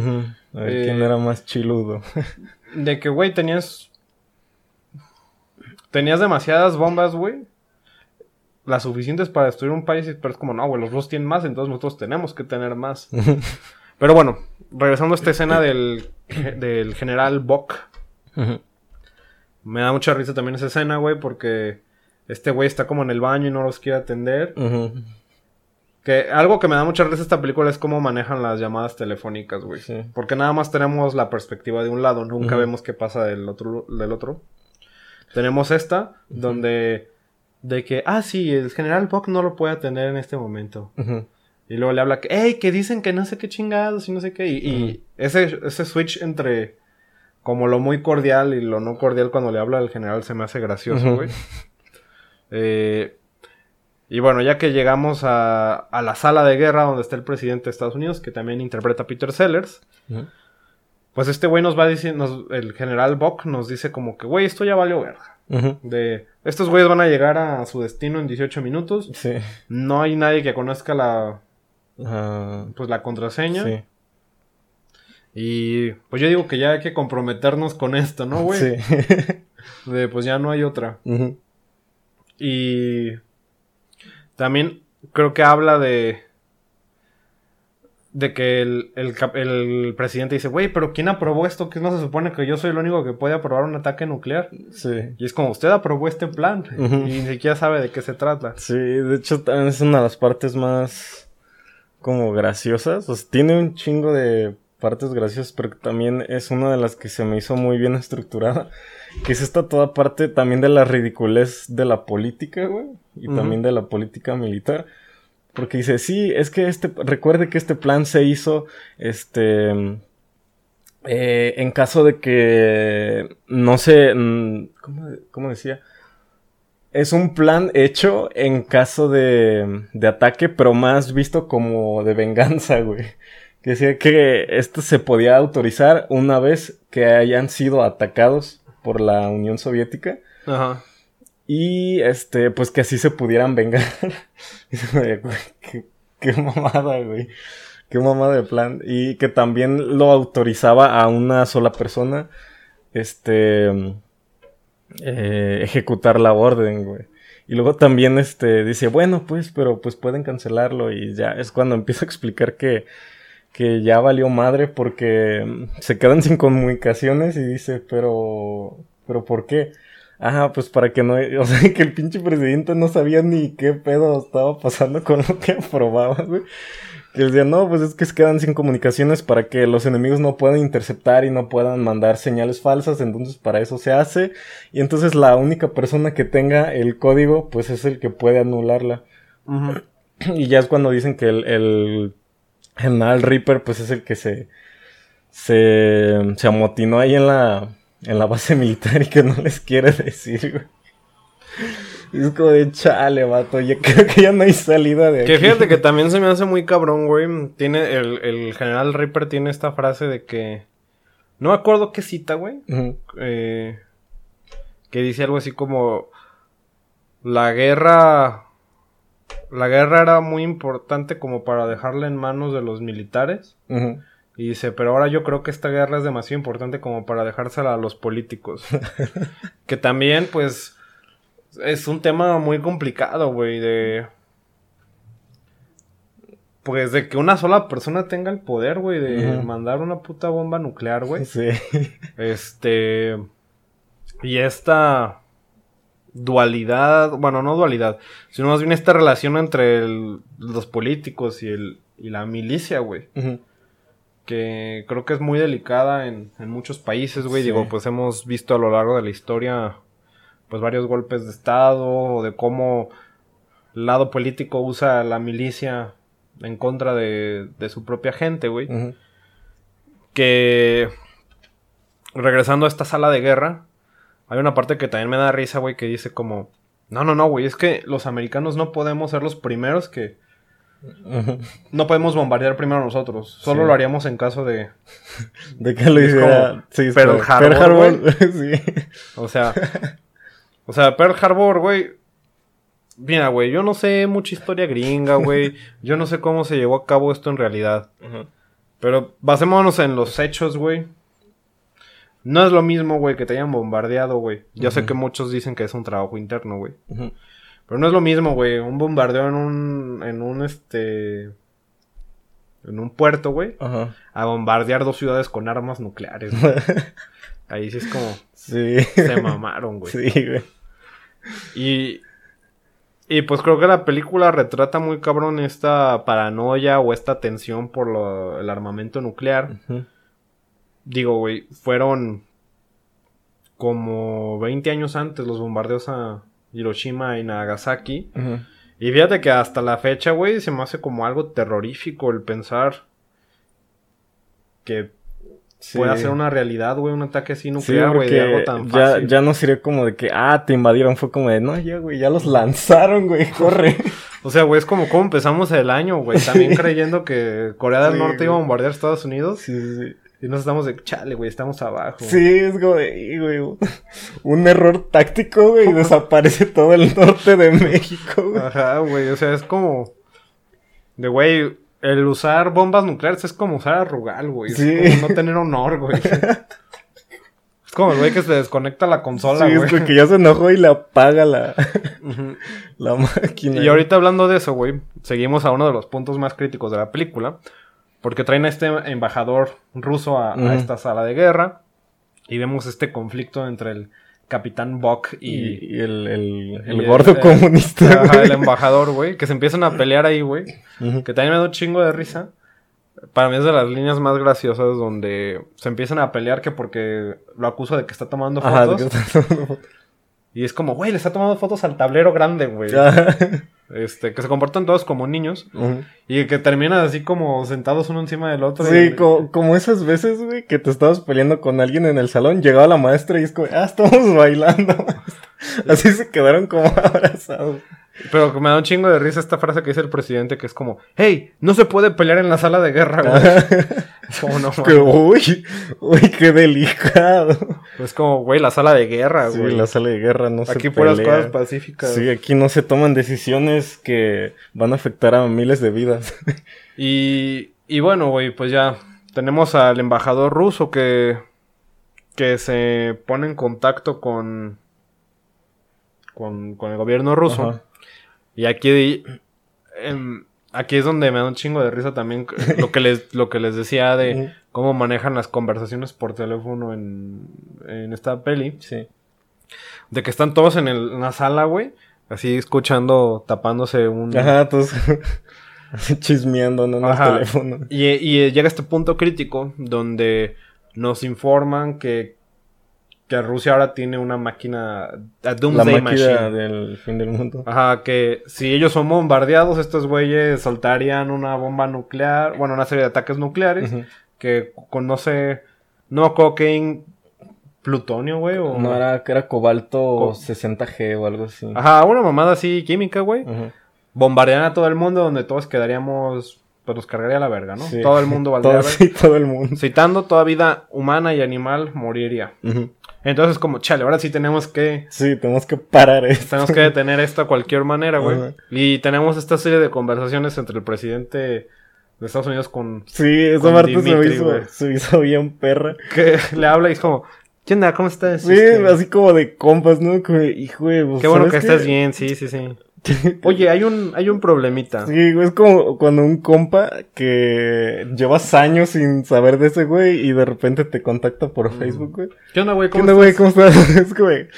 A ver Eh, quién era más chiludo. <laughs> De que, güey, tenías... Tenías demasiadas bombas, güey. Las suficientes para destruir un país. Pero es como, no, güey, los rusos tienen más, entonces nosotros tenemos que tener más. <laughs> Pero bueno, regresando a esta escena del, del general Bock. Ujú. Me da mucha risa también esa escena, güey, porque este güey está como en el baño y no los quiere atender. Que algo que me da mucha risa esta película es cómo manejan las llamadas telefónicas, güey. Sí. Porque nada más tenemos la perspectiva de un lado, nunca vemos qué pasa del otro, del otro. Tenemos esta, donde... De que, ah, sí, el general Buck no lo puede atender en este momento. Y luego le habla que, hey, que dicen que no sé qué chingados y no sé qué. Y, y ese, ese switch entre como lo muy cordial y lo no cordial cuando le habla al general se me hace gracioso, güey. Eh, y bueno, ya que llegamos a, a la sala de guerra donde está el presidente de Estados Unidos, que también interpreta a Peter Sellers, pues este güey nos va diciendo, el general Buck nos dice como que, güey, esto ya valió verga. De, estos güeyes van a llegar a su destino en 18 minutos. Sí. No hay nadie que conozca la, pues la contraseña. sí. Y pues yo digo que ya hay que comprometernos con esto, ¿no, güey? Sí. <laughs> De pues ya no hay otra. Y también creo que habla de. De que el, el, presidente dice, güey, pero ¿quién aprobó esto? Que no se supone que yo soy el único que puede aprobar un ataque nuclear. Sí. Y es como, usted aprobó este plan. Y ni siquiera sabe de qué se trata. Sí, de hecho también es una de las partes más como graciosas. O sea, tiene un chingo de partes graciosas, pero también es una de las que se me hizo muy bien estructurada. Que es esta toda parte también de la ridiculez de la política, güey. Y también de la política militar. Porque dice, sí, es que este, recuerde que este plan se hizo, este, eh, en caso de que, no sé, mm, ¿cómo, cómo decía? Es un plan hecho en caso de, de ataque, pero más visto como de venganza, <laughs> güey. Que decía que esto se podía autorizar una vez que hayan sido atacados por la Unión Soviética Ajá. y este, pues que así se pudieran vengar. <laughs> Qué, qué mamada, güey. Qué mamada de plan. Y que también lo autorizaba a una sola persona. Este. eh, ejecutar la orden, güey. Y luego también este dice, bueno, pues, pero pues pueden cancelarlo. Y ya es cuando empieza a explicar que, que ya valió madre porque mm, se quedan sin comunicaciones y dice, pero, pero ¿por qué? Ajá, pues para que no, <laughs> o sea, que el pinche presidente no sabía ni qué pedo estaba pasando con lo que aprobaba, güey. Que decía, no, pues es que se quedan sin comunicaciones para que los enemigos no puedan interceptar y no puedan mandar señales falsas, entonces para eso se hace. Y entonces la única persona que tenga el código, pues es el que puede anularla. <clears throat> Y ya es cuando dicen que el, el general Reaper, pues es el que se, se, se amotinó ahí en la, en la base militar y que no les quiere decir, güey. Es como de chale, vato. Ya <laughs> creo que ya no hay salida de aquí. Que fíjate que también se me hace muy cabrón, güey. Tiene el, el general Reaper tiene esta frase de que. No me acuerdo qué cita, güey. Eh, que dice algo así como. La guerra. La guerra era muy importante como para dejarla en manos de los militares. Y dice, pero ahora yo creo que esta guerra es demasiado importante como para dejársela a los políticos. <laughs> que también, pues, es un tema muy complicado, güey, de... Pues de que una sola persona tenga el poder, güey, de mandar una puta bomba nuclear, güey. <laughs> Sí. Este... Y esta dualidad, bueno, no dualidad, sino más bien esta relación entre el- los políticos y, el, y la milicia, güey que creo que es muy delicada en, en muchos países, güey. Sí. Digo, pues hemos visto a lo largo de la historia, pues varios golpes de Estado, o de cómo el lado político usa la milicia en contra de, de su propia gente, güey. Que, regresando a esta sala de guerra, hay una parte que también me da risa, güey, que dice como, no, no, no, güey, es que los americanos no podemos ser los primeros que... No podemos bombardear primero nosotros. Solo Sí. lo haríamos en caso de, <laughs> De que lo hiciera. Sí, Pearl Harbor, Harbor, <laughs> sí. O sea, o sea, Pearl Harbor, güey. Mira, güey, yo no sé mucha historia gringa, güey. <laughs> Yo no sé cómo se llevó a cabo esto en realidad. Pero basémonos en los hechos, güey. No es lo mismo, güey, que te hayan bombardeado, güey. Ya sé que muchos dicen que es un trabajo interno, güey. Pero no es lo mismo, güey. Un bombardeo en un, en un, este... En un puerto, güey. Ajá. A bombardear dos ciudades con armas nucleares, güey. <laughs> Ahí sí es como... Sí. Se mamaron, güey. Sí, güey. Y, y pues creo que la película retrata muy cabrón esta paranoia o esta tensión por lo- el armamento nuclear. Ujú. Digo, güey, fueron como 20 años antes los bombardeos a Hiroshima y Nagasaki. Y fíjate que hasta la fecha, güey, se me hace como algo terrorífico el pensar que Sí. pueda ser una realidad, güey, un ataque así Sí, nuclear, güey, de algo tan ya, fácil. ya no sería como de que, ah, te invadieron. Fue como de, no, ya, güey, ya los lanzaron, güey, <laughs> corre. O sea, güey, es como cómo empezamos el año, güey. También <laughs> creyendo que Corea del Sí, Norte iba a bombardear Estados Unidos. Sí, sí, sí. Y nos estamos de, chale, güey, estamos abajo. Sí, es como de, "Y, güey, un- error táctico, güey, y desaparece todo el norte de México, güey. Ajá, güey, o sea, es como... De, güey, el usar bombas nucleares es como usar a Rugal, güey. Sí. Es como no tener honor, güey. <laughs> es como el güey que se desconecta la consola, Sí, güey. es porque ya se enojó y le apaga la, la máquina. Y ahorita hablando de eso, güey, seguimos a uno de los puntos más críticos de la película. Porque traen a este embajador ruso a, esta sala de guerra. Y vemos este conflicto entre el capitán Buck y, Y, el, el, gordo comunista. ajá, el embajador, güey. Que se empiezan a pelear ahí, güey. Que también me da un chingo de risa. Para mí es de las líneas más graciosas donde se empiezan a pelear que porque lo acuso de que está tomando Ajá, fotos. de que está tomando fotos. Y es como, güey, le está tomando fotos al tablero grande, güey. Este, que se comportan todos como niños. Y que terminan así como sentados uno encima del otro. Sí, y- como, como esas veces, güey, que te estabas peleando con alguien en el salón, llegaba la maestra y es como, ah, estamos <laughs> bailando. Así se quedaron como <laughs> abrazados. Pero me da un chingo de risa esta frase que dice el presidente que es como, hey, no se puede pelear en la sala de guerra, güey. <laughs> es como, no, Que, uy, uy, qué delicado. Es como, güey, la sala de guerra, Sí, güey. la sala de guerra no se Aquí puras cosas pacíficas. Sí, aquí no se toman decisiones que van a afectar a miles de vidas. <laughs> Y, y bueno, güey, pues ya tenemos al embajador ruso que, que se pone en contacto con, con, con el gobierno ruso. Ajá. Y aquí, em, aquí es donde me da un chingo de risa también lo que les, lo que les decía de <laughs> cómo manejan las conversaciones por teléfono en, en esta peli. Sí. De que están todos en, el- en la sala, güey. Así escuchando, tapándose un... Ajá, todos <laughs> chismeando en el teléfono. Y, y llega este punto crítico donde nos informan que, que Rusia ahora tiene una máquina, a La Doomsday máquina Machine. del fin del mundo. Ajá, que si ellos son bombardeados, estos güeyes soltarían una bomba nuclear, bueno, una serie de ataques nucleares Ujú. que conoce, no me acuerdo qué plutonio, güey, o... No era que era cobalto Co- 60G o algo así. Ajá, una mamada así química, güey. Ujú. Bombardean a todo el mundo donde todos quedaríamos, pues nos cargaría la verga, ¿no? Sí. Todo el mundo <laughs> valdría todo, sí, todo el mundo. Citando, toda vida humana y animal moriría. Ujú. Entonces, como, chale, ahora sí tenemos que. Sí, tenemos que parar esto. Tenemos que detener esto a cualquier manera, güey. Y tenemos esta serie de conversaciones entre el presidente de Estados Unidos con. Sí, esa Con parte se me, hizo, se me hizo bien perra. que le habla y es como, ¿qué onda? ¿Cómo estás? Sí, Este, así como de compas, ¿no? Como, hijo, güey, pues, Qué bueno que ¿sabes estés bien, sí, sí, sí. <laughs> Oye, hay un, hay un problemita. Sí, güey, es como cuando un compa que llevas años sin saber de ese güey y de repente te contacta por Facebook, güey. ¿Qué onda, güey? ¿Qué Mm. ¿Cómo onda, güey? ¿Cómo estás? <laughs> Es que, güey,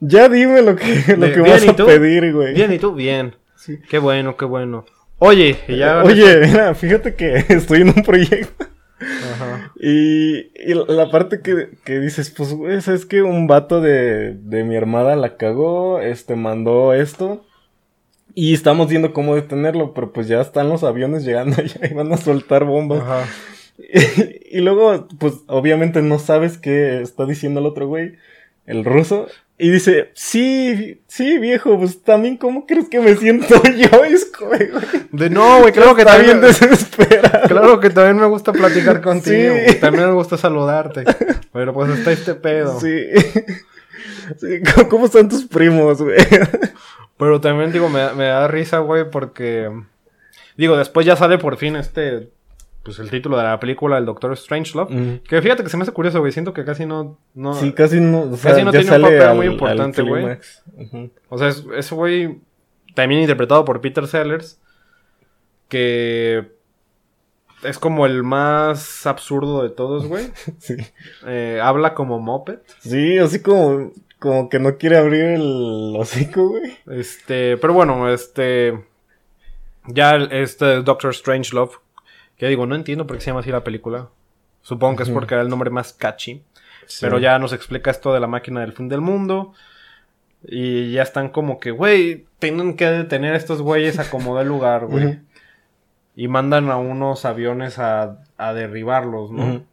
ya dime lo que, lo que bien, vas ¿y a tú? pedir, güey. Bien, ¿y tú? Bien. Sí. Qué bueno, qué bueno. Oye, ya. Oye, mira, fíjate que <laughs> estoy en un proyecto. Ajá. Y, y la parte que, que dices, pues, güey, ¿sabes qué? Un vato de, de mi hermana la cagó, este, mandó esto. Y estamos viendo cómo detenerlo, pero pues ya están los aviones llegando allá <laughs> y van a soltar bombas. Ajá. <laughs> Y, luego, pues, obviamente no sabes qué está diciendo el otro güey, el ruso. Y dice, sí, sí, viejo, pues también, ¿cómo crees que me siento <laughs> yo? Es güey, De no, güey, claro que está bien también. desesperado. Claro que también me gusta platicar contigo. Sí. También me gusta saludarte. Pero pues está este pedo. Sí. Sí, ¿Cómo, cómo están tus primos, güey? Pero también digo, me, da- me da risa, güey, porque. Digo, después ya sale por fin este. Pues el título de la película, el Doctor Strangelove. Mm. Que fíjate que se me hace curioso, güey. Siento que casi no. no Sí, casi no. O sea, Casi no tiene un papel al- muy importante, güey. O sea, es- ese güey. También interpretado por Peter Sellers. Que. Es como el más absurdo de todos, güey. <laughs> Sí. Eh, habla como Moped. Sí, así como, como que no quiere abrir el hocico, güey. Este, pero bueno, este. Ya el- este Doctor Strangelove. Que digo, no entiendo por qué se llama así la película. Supongo que es porque era el nombre más catchy. Pero ya nos explica esto de la máquina del fin del mundo. Y ya están como que, güey, tienen que detener a estos güeyes a como dé lugar, <laughs> güey. Y mandan a unos aviones a, a derribarlos, ¿no?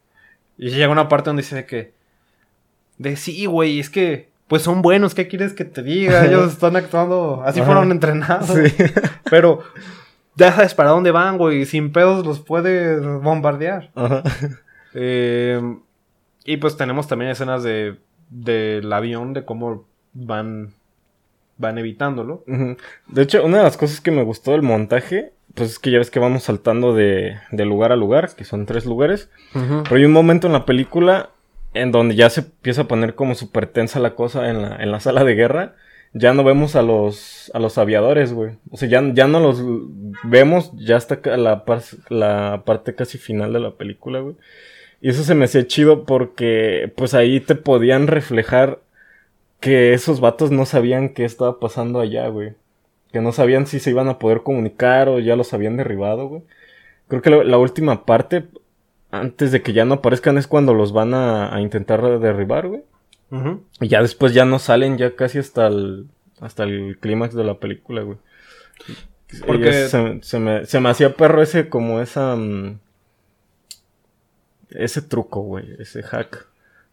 Y llega una parte donde dice de que. De sí, güey, es que. Pues son buenos, ¿qué quieres que te diga? <laughs> Ellos están actuando. Así Ajá. fueron entrenados. Sí. <laughs> Pero. Ya sabes para dónde van, güey. Sin pedos los puedes bombardear. Ajá. Eh, y pues tenemos también escenas de. Del avión, de cómo van. Van evitándolo. De hecho, una de las cosas que me gustó del montaje, pues es que ya ves que vamos saltando de, de lugar a lugar, que son tres lugares. Pero hay un momento en la película en donde ya se empieza a poner como súper tensa la cosa en la, en la sala de guerra. Ya no vemos a los, a los aviadores, güey. O sea, ya, ya no los vemos ya hasta la, par- la parte casi final de la película, güey. Y eso se me hacía chido porque pues ahí te podían reflejar que esos vatos no sabían qué estaba pasando allá, güey. Que no sabían si se iban a poder comunicar o ya los habían derribado, güey. Creo que la última parte, antes de que ya no aparezcan, es cuando los van a, a intentar derribar, güey. Y ya después ya no salen, ya casi hasta el, hasta el clímax de la película, güey. Porque- se, se me, se me hacía perro ese, como esa... mm, ese truco, güey. Ese hack.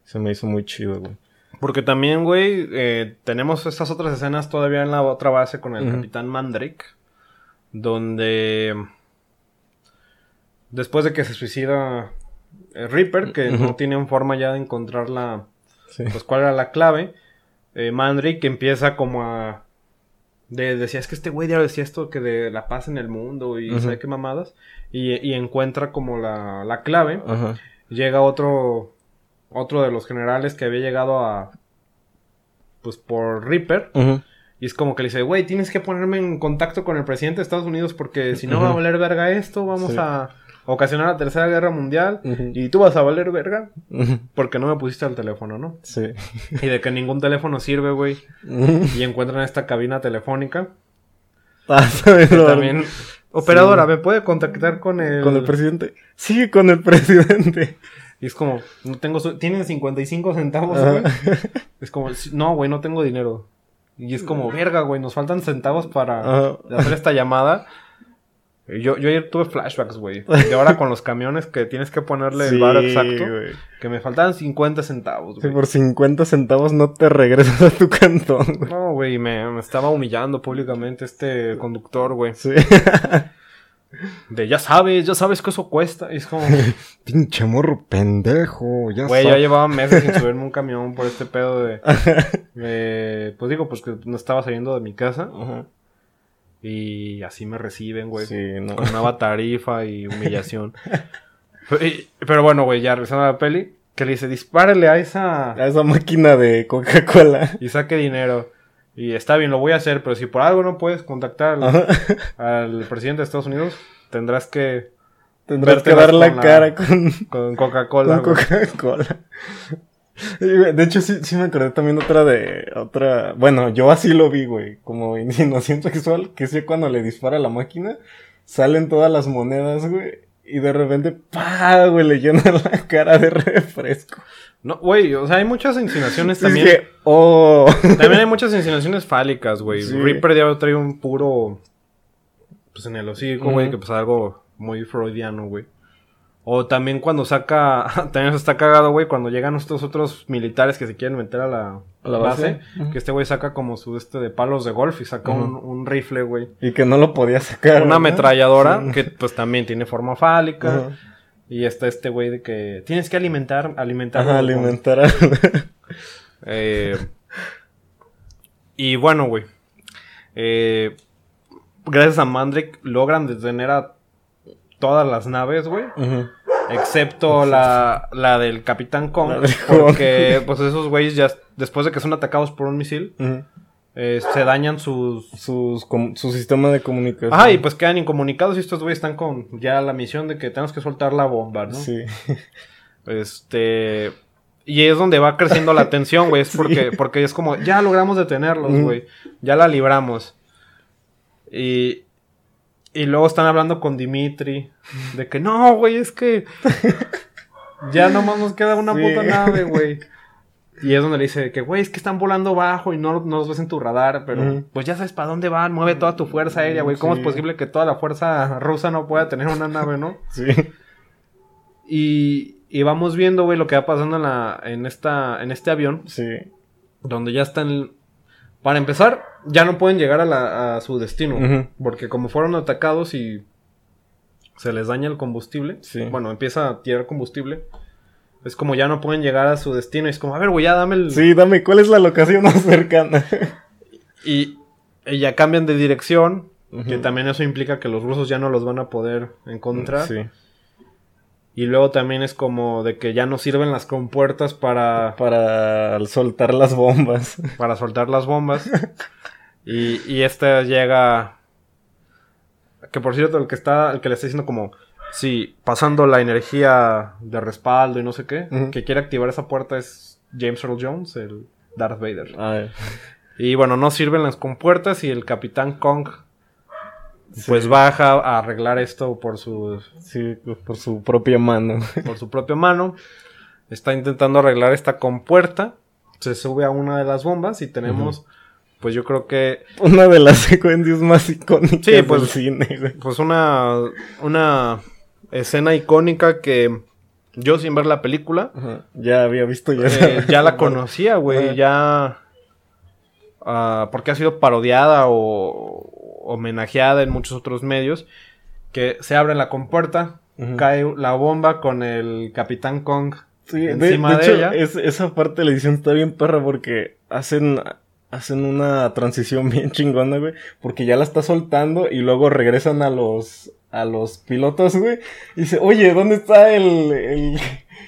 Se me hizo muy chido, güey. Porque también, güey, eh, tenemos estas otras escenas todavía en la otra base con el. Capitán Mandrake. Donde. Después de que se suicida eh, Reaper, que no tienen forma ya de encontrar la. Sí. Pues cuál era la clave. eh, Mandrake empieza como a. De, decía, es que este güey ya decía esto que de la paz en el mundo y sabe qué mamadas. Y, y encuentra como la, la clave. Ajá. Llega otro. Otro de los generales que había llegado a. Pues por Reaper. Y es como que le dice, güey, tienes que ponerme en contacto con el presidente de Estados Unidos porque si no va a valer verga esto, vamos Sí. a ocasionar la tercera guerra mundial. Y tú vas a valer verga porque no me pusiste al teléfono, ¿no? Sí. Y de que ningún teléfono sirve, güey. Y encuentran esta cabina telefónica. Ah, <laughs> también... Operadora, ¿me puede contactar con el... Con el presidente. Sí, con el presidente. Y es como, no tengo... su- Tienen 55 centavos, güey. Es como, "Sí, no, güey, no tengo dinero. Y es como, verga, güey, nos faltan centavos para hacer esta llamada. Yo, yo ayer tuve flashbacks, güey. <laughs> De ahora con los camiones que tienes que ponerle el bar Sí, exacto. Que me faltaban 50 centavos, Sí, güey. por 50 centavos no te regresas a tu cantón, güey. No, güey, me, me estaba humillando públicamente este conductor, güey. Sí. De ya sabes, ya sabes que eso cuesta. Y es como, <laughs> Pinche morro pendejo, ya güey, ya sabes. llevaba meses sin <laughs> subirme un camión por este pedo de. de- pues digo, pues que no estaba saliendo de mi casa. Ajá. Y así me reciben, güey. Sí, no. Con nueva tarifa y <laughs> humillación. Y- Pero bueno, güey, ya regresando a la peli, que le dice, dispárele a esa A esa máquina de Coca-Cola. y saque dinero. Y está bien, lo voy a hacer, pero si por algo no puedes contactar al, presidente de Estados Unidos, tendrás que Tendrás que dar la cara con, con Coca-Cola. con. Coca-Cola. <laughs> De hecho, sí, sí me acordé también de otra de otra. Bueno, yo así lo vi, güey. Como <laughs> insinuación sexual, que es cuando le dispara a la máquina, salen todas las monedas, güey. Y de repente, ¡pa! güey, le llena <laughs> la cara de refresco. No, güey, o sea, hay muchas insinuaciones Es también. que, ¡oh! También hay muchas insinuaciones fálicas, güey. Sí. Reaper ya trae un puro. Pues en el hocico, güey, que pues algo muy freudiano, güey. O también cuando saca. <laughs> también está cagado, güey, cuando llegan estos otros militares que se quieren meter a la, ¿A la base. Que este güey saca como su este de palos de golf y saca un, rifle, güey. Y que no lo podía sacar. Una ametralladora Sí. que pues también tiene forma fálica. Y está este güey de que tienes que alimentar, alimentar. Ajá, alimentar a... Eh, y bueno, güey. Eh, gracias a Mandrake logran detener a todas las naves, güey. Excepto la, la del Capitán Kong. Porque pues esos güeyes ya después de que son atacados por un misil, eh, se dañan sus... Su sistema de comunicación. Ajá, y pues quedan incomunicados y estos güeyes están con ya la misión de que tenemos que soltar la bomba, ¿no? Sí. Este. Y es donde va creciendo la tensión, güey. Es <laughs> porque, porque es como, ya logramos detenerlos, güey. Ya la libramos. Y. Y luego están hablando con Dimitri. De que no, güey, es que. <laughs> Ya nomás nos queda una Sí. puta nave, güey. Y es donde le dice que, güey, es que están volando bajo y no, no los ves en tu radar, pero pues ya sabes para dónde van, mueve toda tu fuerza aérea, güey. ¿Cómo Sí. es posible que toda la fuerza rusa no pueda tener una nave, no? <laughs> Sí. Y, y vamos viendo, güey, lo que va pasando en, la, en, esta, en este avión, Sí. donde ya están... Para empezar, ya no pueden llegar a, la- a su destino, porque como fueron atacados y se les daña el combustible, Sí. bueno, empieza a tirar combustible, es como ya no pueden llegar a su destino, y es como, a ver, güey, ya dame el... Sí, dame, ¿cuál es la locación más cercana? <laughs> Y, y ya cambian de dirección Que también eso implica que los rusos ya no los van a poder encontrar. Sí. Y luego también es como de que ya no sirven las compuertas para, Para soltar las bombas. para soltar las bombas. <laughs> y, y este llega. Que por cierto, el que está, el que le está diciendo como. Sí, pasando la energía de respaldo y no sé qué. Que quiere activar esa puerta es James Earl Jones, el Darth Vader. Ay, Y bueno, no sirven las compuertas y el Capitán Kong. Pues baja a arreglar esto por su, sí, por su propia mano. por su propia mano. Está intentando arreglar esta compuerta. Se sube a una de las bombas y tenemos, pues yo creo que, Una de las <laughs> secuencias más icónicas Sí, pues- del cine, güey. pues una, una escena icónica que yo sin ver la película, Ajá. Ya había visto ya. eh, ya la <laughs> conocía, güey, Ajá. ya... ah, porque ha sido parodiada o homenajeada en muchos otros medios. Que se abre la compuerta, cae la bomba con el Capitán Kong Sí, de, encima de de, hecho, ella. es- esa parte de la edición está bien perra porque hacen, hacen una transición <laughs> bien chingona, güey. Porque ya la está soltando y luego regresan a los, a los pilotos, güey. Y dice, oye, ¿dónde está el, el,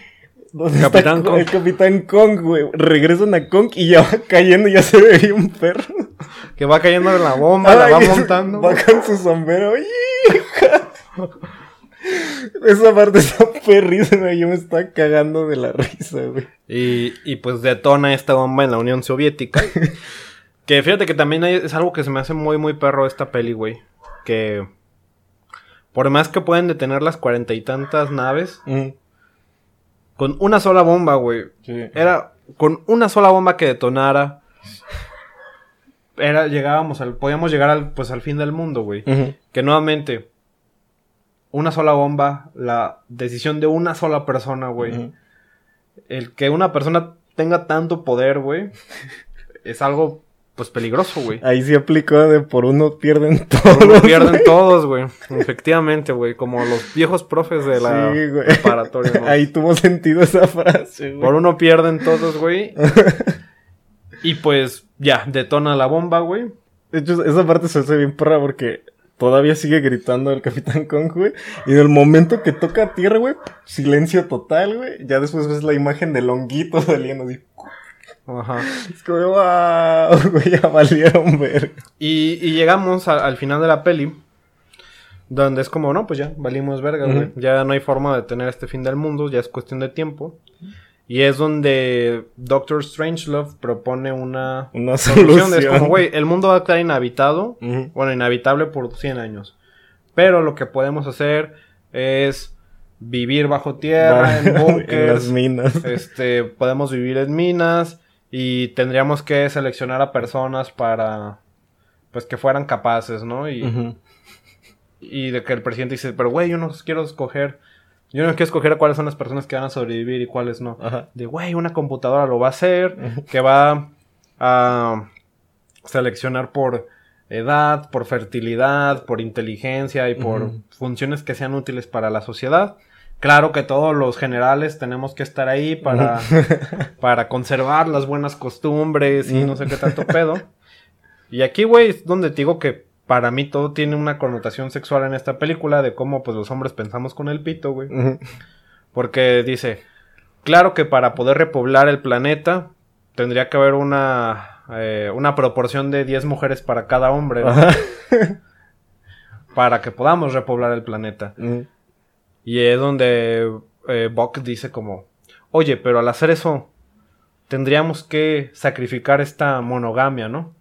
<laughs> ¿dónde Capitán Kong? el Capitán Kong, güey? Regresan a Kong y ya va cayendo y ya se ve bien perro. Que va cayendo en la bomba, <laughs> la va montando. Va con su sombrero. Esa parte está perrísima. Yo me estaba cagando de la risa, güey. Y, y pues detona esta bomba en la Unión Soviética. <laughs> que fíjate que también hay- es algo que se me hace muy, muy perro esta peli, güey. Que por más que pueden detener las cuarenta y tantas naves, Mm, con una sola bomba, güey. sí. Era con una sola bomba que detonara. Era, llegábamos al, podíamos llegar al, pues al fin del mundo, güey. Que nuevamente, una sola bomba, la decisión de una sola persona, güey. El que una persona tenga tanto poder, güey, <laughs> es algo, pues, peligroso, güey. Ahí sí aplicó de por uno pierden Por todo. uno pierden todos, güey. Efectivamente, güey. Como los viejos profes de la Sí, preparatoria, ¿no? Ahí tuvo sentido esa frase, güey. Por uno pierden todos, güey. <laughs> y pues, ya, detona la bomba, güey. De hecho, esa parte se hace bien perra porque todavía sigue gritando el Capitán <laughs> Kong, güey. Y en el momento que toca tierra, güey, silencio total, güey. Ya después ves la imagen del honguito <laughs> saliendo así. Ajá. Es como, wow, <laughs> güey, ya valieron ver. Y, y llegamos a- al final de la peli. Donde es como, no, pues ya, valimos verga, güey. Ya no hay forma de tener este fin del mundo, ya es cuestión de tiempo. Y es donde Doctor Strangelove propone una Una solución. solución. Es como, güey, el mundo va a estar inhabitado. Bueno, inhabitable por 100 años. Pero lo que podemos hacer es vivir bajo tierra, en <laughs> en las bunkers. minas. este, podemos vivir en minas. Y tendríamos que seleccionar a personas para. Pues que fueran capaces, ¿no? Y, y de que el presidente dice, pero güey, yo no quiero escoger. Yo no quiero escoger cuáles son las personas que van a sobrevivir y cuáles no. Ajá. De, güey, una computadora lo va a hacer, que va a seleccionar por edad, por fertilidad, por inteligencia y por funciones que sean útiles para la sociedad. Claro que todos los generales tenemos que estar ahí para, <laughs> para conservar las buenas costumbres y no sé qué tanto pedo. Y aquí, güey, es donde te digo que para mí todo tiene una connotación sexual en esta película de cómo pues los hombres pensamos con el pito, güey. Porque dice, claro que para poder repoblar el planeta tendría que haber una, eh, una proporción de 10 mujeres para cada hombre, ¿no? <laughs> Para que podamos repoblar el planeta. Y es donde eh, Buck dice como, oye, pero al hacer eso tendríamos que sacrificar esta monogamia, ¿no?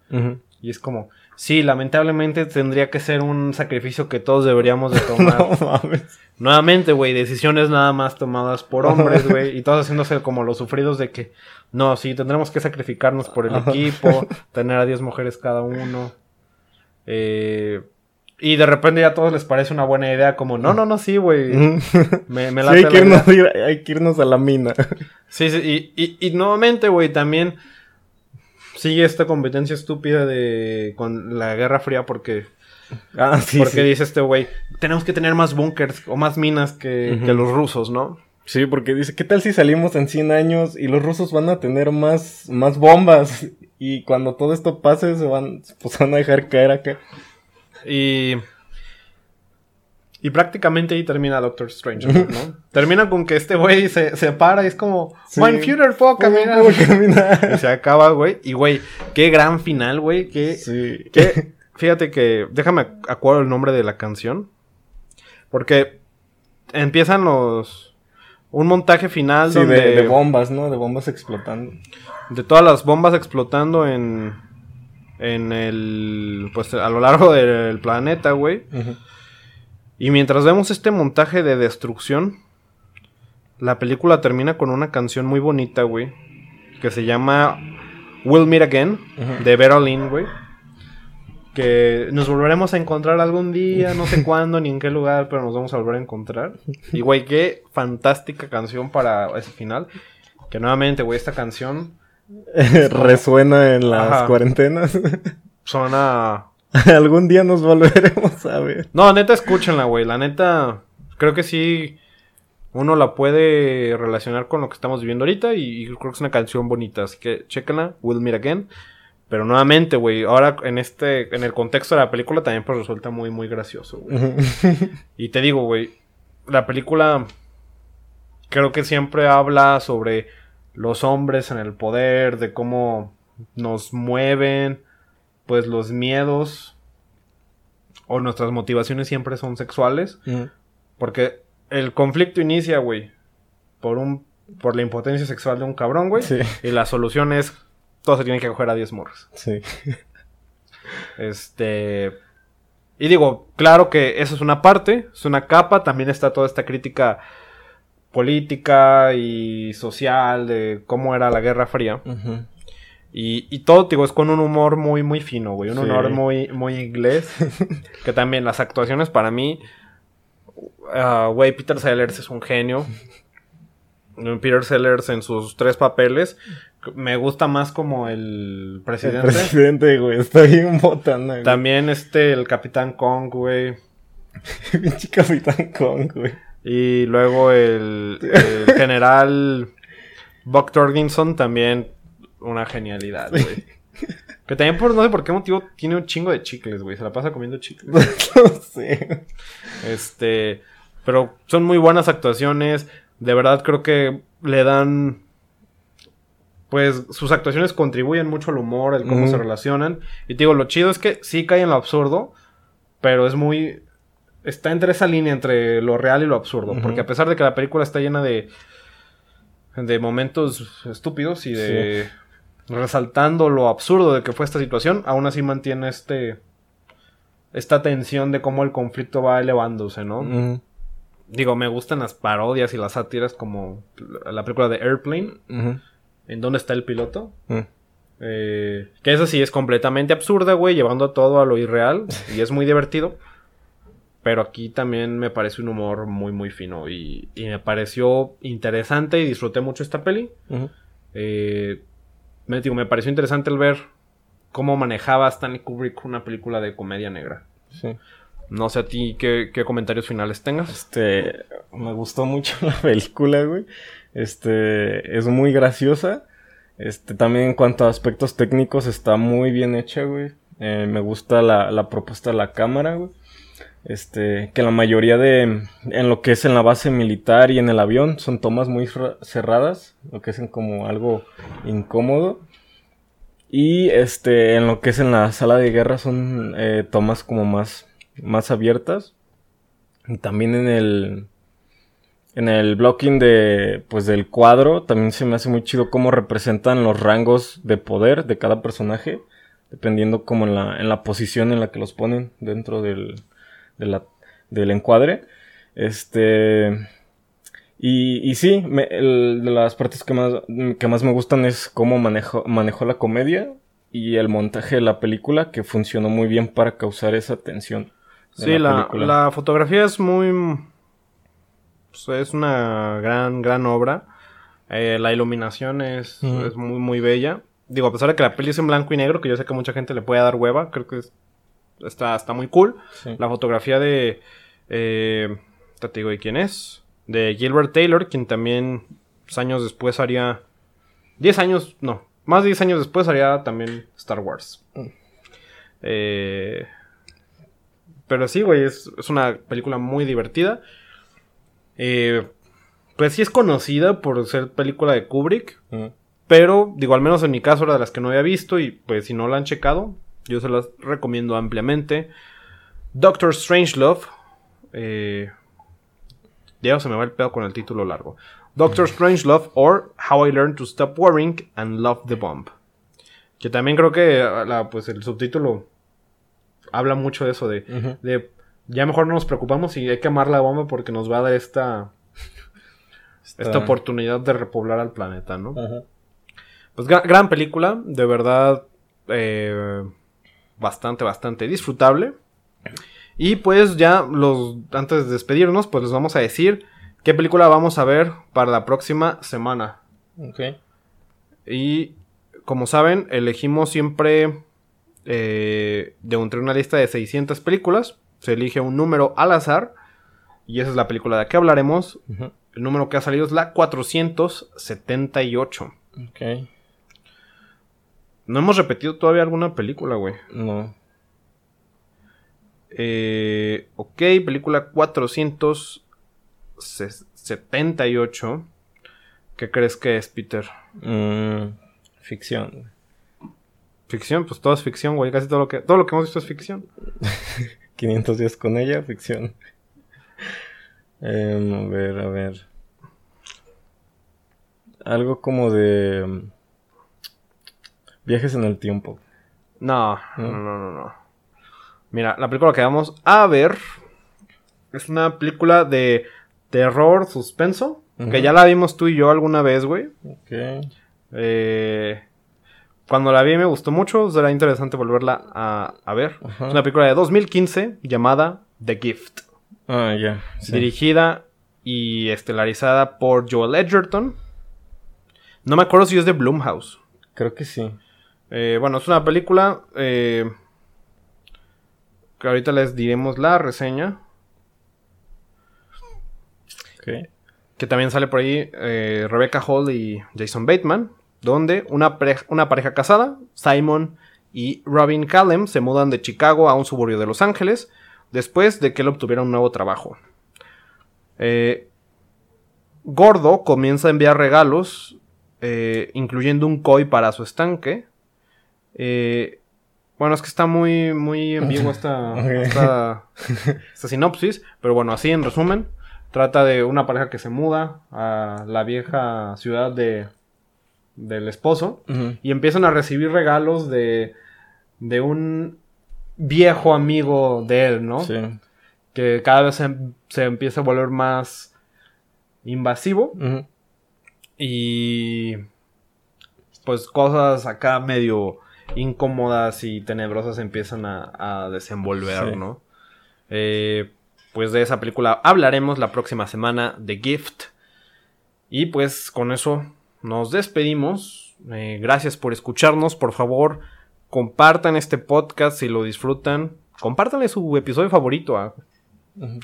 Y es como, sí, lamentablemente tendría que ser un sacrificio que todos deberíamos de <laughs> tomar. No mames. Nuevamente, güey, decisiones nada más tomadas por hombres, <laughs> güey, y todos haciéndose como los sufridos de que, no, sí, tendremos que sacrificarnos por el equipo, <laughs> tener a 10 mujeres cada uno. Eh, y de repente ya a todos les parece una buena idea, como, no, no, no, sí, güey, me, Sí, hay, la que idea". irnos, ir- hay que irnos a la mina. Sí, sí, y, y, y nuevamente, güey, también sigue esta competencia estúpida de con la Guerra Fría porque Ah, sí, porque sí. dice este güey, tenemos que tener más búnkers o más minas que los rusos, ¿no? Sí, porque dice, ¿qué tal si salimos en 100 años y los rusos van a tener más, más bombas? Y cuando todo esto pase, se van, pues van a dejar caer acá. Y. Y prácticamente ahí termina Doctor Strange, ¿no? <laughs> termina con que este güey se, se para y es como, Sí. Mein Führer, puedo caminar. Puedo <laughs> caminar. Y se acaba, güey. Y, güey, qué gran final, güey. Qué, Sí. qué- Fíjate que, déjame ac- acuerdo el nombre de la canción. Porque empiezan los... Un montaje final Sí, donde... de, de bombas, ¿no? De bombas explotando. de todas las bombas explotando en... En el... Pues a lo largo del planeta, güey. Ujú. Y mientras vemos este montaje de destrucción, la película termina con una canción muy bonita, güey. Que se llama We'll Meet Again, de Vera Lynn, güey. Que nos volveremos a encontrar algún día, no sé <laughs> cuándo ni en qué lugar, pero nos vamos a volver a encontrar. Y, güey, qué fantástica canción para ese final. Que nuevamente, güey, esta canción <laughs> Resuena en las Ajá. cuarentenas. suena <laughs> Algún día nos volveremos a ver. No, neta, escúchenla, güey. La neta, creo que sí. Uno la puede relacionar con lo que estamos viviendo ahorita. Y, y creo que es una canción bonita. Así que chéquenla. We'll meet again. Pero nuevamente, güey. Ahora en este. En el contexto de la película también pues resulta muy, muy gracioso, güey. <laughs> Y te digo, güey. La película. Creo que siempre habla sobre los hombres en el poder. De cómo nos mueven. Pues los miedos o nuestras motivaciones siempre son sexuales. Porque el conflicto inicia, güey, por un por la impotencia sexual de un cabrón, güey. Sí. Y la solución es todo se tiene que coger a 10 morros. Sí. Este y digo, claro que eso es una parte, es una capa, también está toda esta crítica política y social de cómo era la Guerra Fría. Y, y todo, digo, es con un humor muy, muy fino, güey. Un Sí. humor muy, muy inglés. <laughs> que también las actuaciones para mí. ah, Güey, Peter Sellers es un genio. Peter Sellers en sus tres papeles. Me gusta más como el El presidente. presidente, güey, está bien botana, güey. También este, el Capitán Kong, güey. <laughs> Pinche Capitán Kong, güey. Y luego el, el general Buck Torginson también una genialidad, güey. Que también por no sé por qué motivo tiene un chingo de chicles, güey. Se la pasa comiendo chicles. <laughs> no sé. Este, pero son muy buenas actuaciones. De verdad creo que le dan pues sus actuaciones contribuyen mucho al humor, el cómo se relacionan. Y te digo, lo chido es que sí cae en lo absurdo, pero es muy está entre esa línea entre lo real y lo absurdo, porque a pesar de que la película está llena de de momentos estúpidos y de resaltando lo absurdo de que fue esta situación, aún así mantiene este esta tensión de cómo el conflicto va elevándose, ¿no? Digo, me gustan las parodias y las sátiras como la película de Airplane, en donde está el piloto. Ujú. Eh, que eso sí es completamente absurda, güey, llevando todo a lo irreal y es muy divertido. Pero aquí también me parece un humor muy, muy fino y, y me pareció interesante y disfruté mucho esta peli. Eh, me, digo, me pareció interesante el ver cómo manejaba Stanley Kubrick una película de comedia negra. Sí. No sé a ti qué, qué comentarios finales tengas. Este, me gustó mucho <laughs> la película, güey. Este, es muy graciosa. Este, también en cuanto a aspectos técnicos está muy bien hecha, güey. Eh, me gusta la, la propuesta de la cámara, güey. Este, que la mayoría de, en lo que es en la base militar y en el avión, son tomas muy ra- cerradas, lo que es como algo incómodo. Y este, en lo que es en la sala de guerra son eh, tomas como más, más abiertas. Y también en el, en el blocking de, pues del cuadro, también se me hace muy chido cómo representan los rangos de poder de cada personaje, dependiendo como en la, en la posición en la que los ponen dentro del, de la- del encuadre. Este, y, y sí, me- el- de las partes que más, que más me gustan es cómo manejo, manejó la comedia y el montaje de la película, que funcionó muy bien para causar esa tensión. Sí, la, la fotografía es muy... pues, es una gran, gran obra. Eh, la iluminación es, es muy, muy bella. Digo, a pesar de que la peli es en blanco y negro, que yo sé que a mucha gente le puede dar hueva, creo que es- está, está muy cool. Sí. La fotografía de... Eh, te digo de quién es. De Gilbert Taylor, quien también pues, años después haría... 10 años, no. Más de 10 años después haría también Star Wars. Mm. Eh, pero sí, güey, es, es una película muy divertida. Eh, pues sí es conocida por ser película de Kubrick. Mm. Pero, digo, al menos en mi caso era de las que no había visto. Y pues si no la han checado, yo se las recomiendo ampliamente. Doctor Strangelove. Eh, ya se me va el pedo con el título largo. Doctor Strangelove or How I Learned to Stop Worrying and Love the Bomb. Que también creo que ah, la- pues el subtítulo habla mucho de eso, de, ya mejor no nos preocupamos y hay que amar la bomba porque nos va a dar esta, <laughs> esta oportunidad de repoblar al planeta, ¿no? Pues gra- gran película, de verdad, eh, bastante, bastante disfrutable. Y pues ya los, antes de despedirnos, pues les vamos a decir qué película vamos a ver para la próxima semana. Ok. Y como saben, elegimos siempre eh, de entre una lista de 600 películas. Se elige un número al azar. Y esa es la película de la que hablaremos. El número que ha salido es la 478. Ok. No hemos repetido todavía alguna película, güey. No. Eh, ok, película 478. ¿Qué crees que es, Peter? Mm, ficción. Ficción, pues todo es ficción, güey. Casi todo lo que, todo lo que hemos visto es ficción. <laughs> 500 días con ella, ficción. <laughs> Em, a ver, a ver. Algo como de... Viajes en el tiempo. No, ¿No? no, no, no. Mira, la película que vamos a ver es una película de terror, suspenso. Ujú. Que ya la vimos tú y yo alguna vez, güey. Ok. Eh, cuando la vi me gustó mucho, será interesante volverla a, a ver. Es una película de 2015 llamada The Gift. Ah, ya. sí. Dirigida y estelarizada por Joel Edgerton. No me acuerdo si es de Blumhouse. Creo que sí. Eh, bueno, es una película eh, que ahorita les diremos la reseña. Que también sale por ahí eh, Rebecca Hall y Jason Bateman. Donde una, pareja- una pareja casada, Simon y Robin Callum, se mudan de Chicago a un suburbio de Los Ángeles. Después de que él obtuviera un nuevo trabajo. Eh, Gordo comienza a enviar regalos, eh, incluyendo un koi para su estanque. Eh, bueno, es que está muy, muy ambigua esta, <laughs> esta, esta sinopsis, pero bueno, así en resumen, trata de una pareja que se muda a la vieja ciudad de, del esposo y empiezan a recibir regalos de, de un viejo amigo de él, ¿no? Sí. Que cada vez se, se empieza a volver más invasivo y pues cosas acá medio incómodas y tenebrosas empiezan a, a desenvolver, Sí. ¿no? Eh, pues de esa película hablaremos la próxima semana de Gift. Y pues con eso nos despedimos. Eh, gracias por escucharnos. Por favor, compartan este podcast si lo disfrutan. Compártanle su episodio favorito a,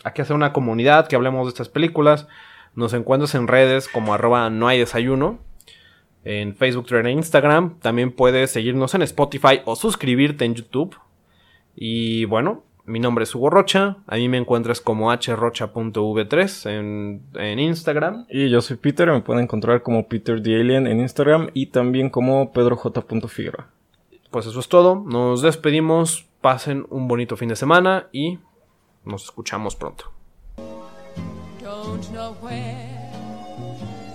hay que hacer una comunidad que hablemos de estas películas. Nos encuentras en redes como arroba no hay desayuno. En Facebook, Twitter e Instagram. También puedes seguirnos en Spotify o suscribirte en YouTube. Y bueno, mi nombre es Hugo Rocha. A mí me encuentras como hrocha.v3 en, en Instagram. Y yo soy Peter, me pueden encontrar como Peter the Alien en Instagram y también como Pedro J. Figueroa. Pues eso es todo. Nos despedimos. Pasen un bonito fin de semana y nos escuchamos pronto. Don't know where,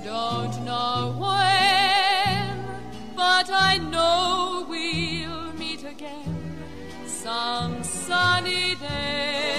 don't know when, but I know we'll meet again some sunny day.